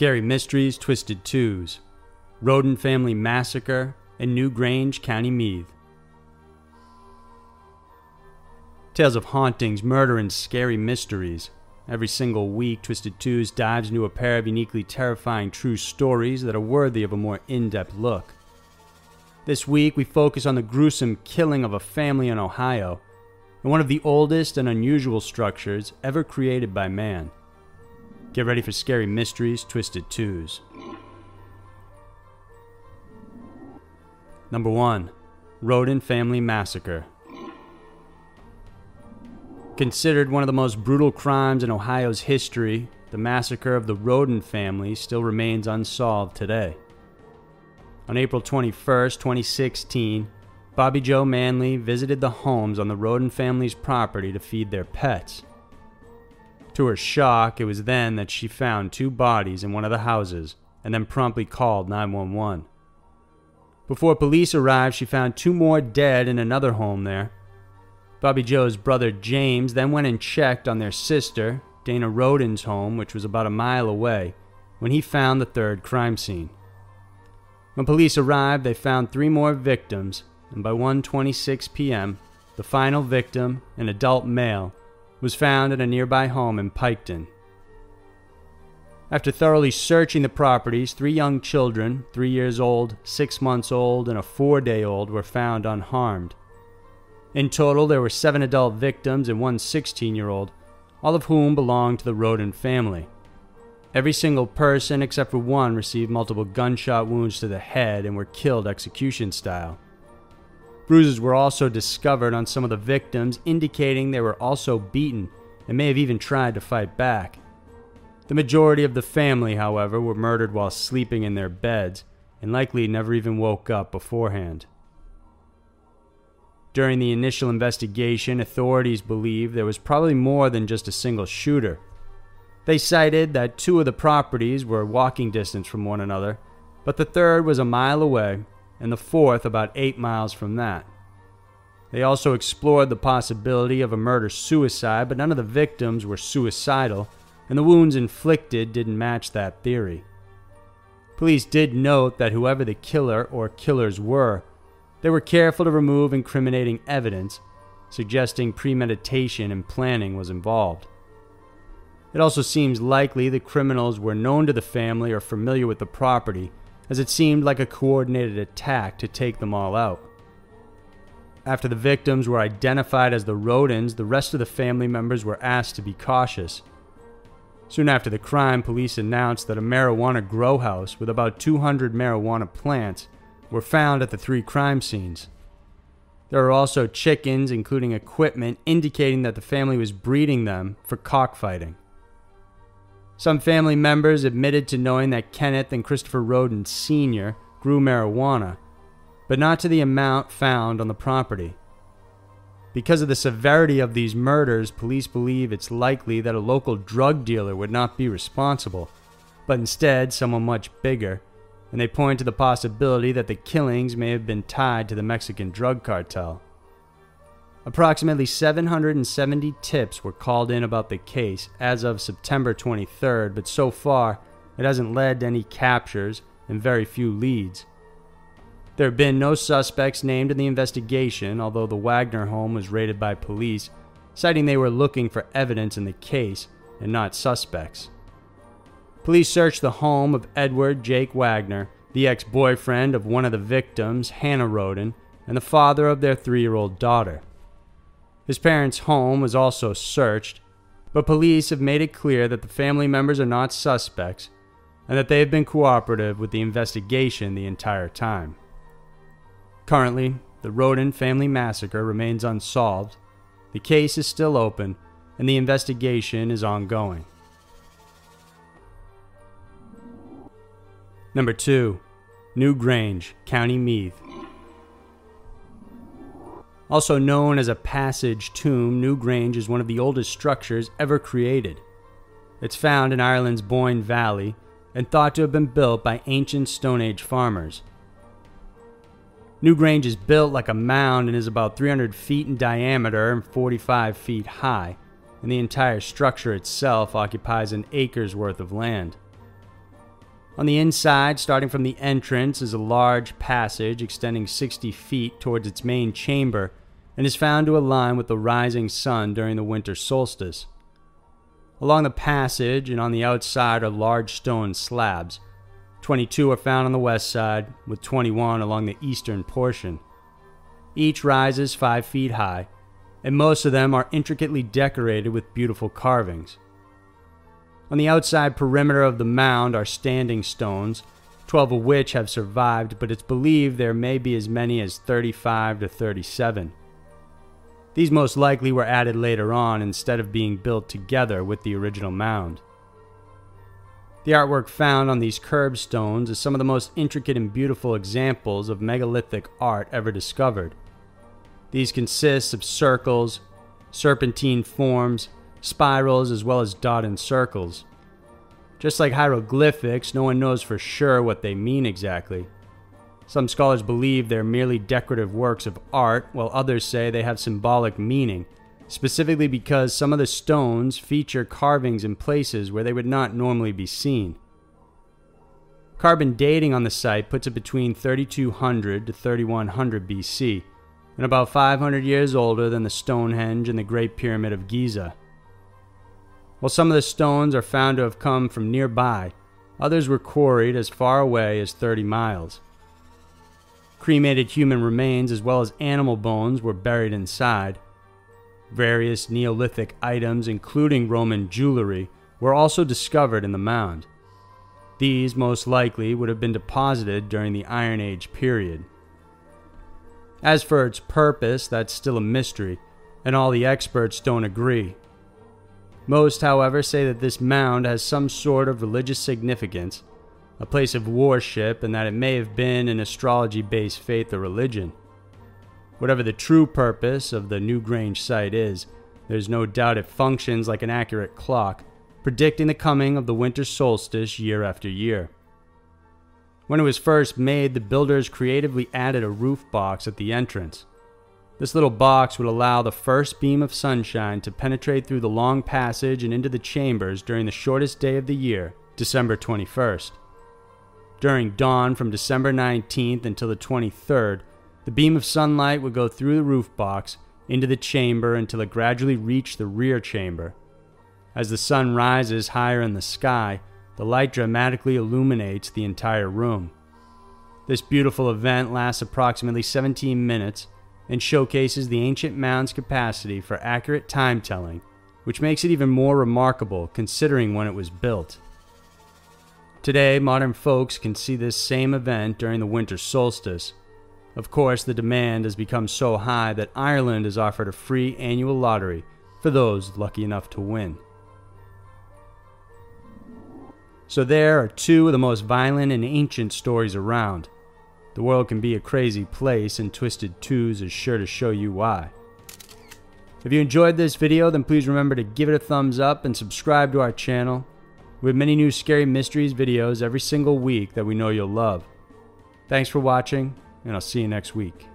Scary Mysteries, Twisted Twos, Rhoden Family Massacre, and New Grange, County Meath. Tales of hauntings, murder, and scary mysteries. Every single week, Twisted Twos dives into a pair of uniquely terrifying true stories that are worthy of a more in depth look. This week, we focus on the gruesome killing of a family in Ohio, in one of the oldest and unusual structures ever created by man. Get ready for scary mysteries, Twisted Twos. Number 1 Rhoden Family Massacre. Considered one of the most brutal crimes in Ohio's history, the massacre of the Rhoden family still remains unsolved today. On April 21, 2016, Bobby Joe Manley visited the homes on the Rhoden family's property to feed their pets. To her shock, it was then that she found two bodies in one of the houses and then promptly called 911. Before police arrived, she found two more dead in another home there. Bobby Joe's brother James then went and checked on their sister, Dana Rhoden's home, which was about a mile away, when he found the third crime scene. When police arrived, they found three more victims, and by 1:26 p.m., the final victim, an adult male, was found at a nearby home in Piketon. After thoroughly searching the properties, three young children, three years old, six months old, and a four day old, were found unharmed. In total, there were seven adult victims and one 16 year old, all of whom belonged to the Rhoden family. Every single person except for one received multiple gunshot wounds to the head and were killed execution style. Bruises were also discovered on some of the victims, indicating they were also beaten and may have even tried to fight back. The majority of the family, however, were murdered while sleeping in their beds and likely never even woke up beforehand. During the initial investigation, authorities believed there was probably more than just a single shooter. They cited that two of the properties were walking distance from one another, but the third was a mile away and the fourth about eight miles from that. They also explored the possibility of a murder suicide, but none of the victims were suicidal, and the wounds inflicted didn't match that theory. Police did note that whoever the killer or killers were, they were careful to remove incriminating evidence, suggesting premeditation and planning was involved. It also seems likely the criminals were known to the family or familiar with the property as it seemed like a coordinated attack to take them all out. After the victims were identified as the Rhodens, the rest of the family members were asked to be cautious. Soon after the crime, police announced that a marijuana grow house with about 200 marijuana plants were found at the three crime scenes. There were also chickens, including equipment indicating that the family was breeding them for cockfighting. Some family members admitted to knowing that Kenneth and Christopher Rhoden Sr. grew marijuana, but not to the amount found on the property. Because of the severity of these murders, police believe it's likely that a local drug dealer would not be responsible, but instead someone much bigger, and they point to the possibility that the killings may have been tied to the Mexican drug cartel. Approximately 770 tips were called in about the case as of September 23rd, but so far it hasn't led to any captures and very few leads. There have been no suspects named in the investigation, although the Wagner home was raided by police, citing they were looking for evidence in the case and not suspects. Police searched the home of Edward Jake Wagner, the ex boyfriend of one of the victims, Hannah Rhoden, and the father of their three year old daughter. His parents' home was also searched, but police have made it clear that the family members are not suspects and that they have been cooperative with the investigation the entire time. Currently, the Rhoden family massacre remains unsolved, the case is still open, and the investigation is ongoing. Number 2. New Grange, County Meath. Also known as a passage tomb, Newgrange is one of the oldest structures ever created. It's found in Ireland's Boyne Valley and thought to have been built by ancient Stone Age farmers. Newgrange is built like a mound and is about 300 feet in diameter and 45 feet high, and the entire structure itself occupies an acre's worth of land. On the inside, starting from the entrance, is a large passage extending 60 feet towards its main chamber and is found to align with the rising sun during the winter solstice. Along the passage and on the outside are large stone slabs. 22 are found on the west side, with 21 along the eastern portion. Each rises 5 feet high, and most of them are intricately decorated with beautiful carvings. On the outside perimeter of the mound are standing stones, 12 of which have survived, but it's believed there may be as many as 35 to 37. These most likely were added later on instead of being built together with the original mound. The artwork found on these curbstones is some of the most intricate and beautiful examples of megalithic art ever discovered. These consist of circles, serpentine forms, spirals, as well as dot and circles. Just like hieroglyphics, no one knows for sure what they mean exactly. Some scholars believe they're merely decorative works of art, while others say they have symbolic meaning, specifically because some of the stones feature carvings in places where they would not normally be seen. Carbon dating on the site puts it between 3200 to 3100 BC, and about 500 years older than the Stonehenge and the Great Pyramid of Giza. While some of the stones are found to have come from nearby, others were quarried as far away as 30 miles. Cremated human remains as well as animal bones were buried inside. Various Neolithic items, including Roman jewelry, were also discovered in the mound. These most likely would have been deposited during the Iron Age period. As for its purpose, that's still a mystery, and all the experts don't agree. Most, however, say that this mound has some sort of religious significance a place of worship, and that it may have been an astrology based faith or religion. Whatever the true purpose of the Newgrange site is, there's no doubt it functions like an accurate clock, predicting the coming of the winter solstice year after year. When it was first made, the builders creatively added a roof box at the entrance. This little box would allow the first beam of sunshine to penetrate through the long passage and into the chambers during the shortest day of the year, December 21st. During dawn from December 19th until the 23rd, the beam of sunlight would go through the roof box into the chamber until it gradually reached the rear chamber. As the sun rises higher in the sky, the light dramatically illuminates the entire room. This beautiful event lasts approximately 17 minutes and showcases the ancient mound's capacity for accurate time telling, which makes it even more remarkable considering when it was built. Today, modern folks can see this same event during the winter solstice. Of course, the demand has become so high that Ireland has offered a free annual lottery for those lucky enough to win. So, there are two of the most violent and ancient stories around. The world can be a crazy place, and Twisted Twos is sure to show you why. If you enjoyed this video, then please remember to give it a thumbs up and subscribe to our channel. We have many new Scary Mysteries videos every single week that we know you'll love. Thanks for watching, and I'll see you next week.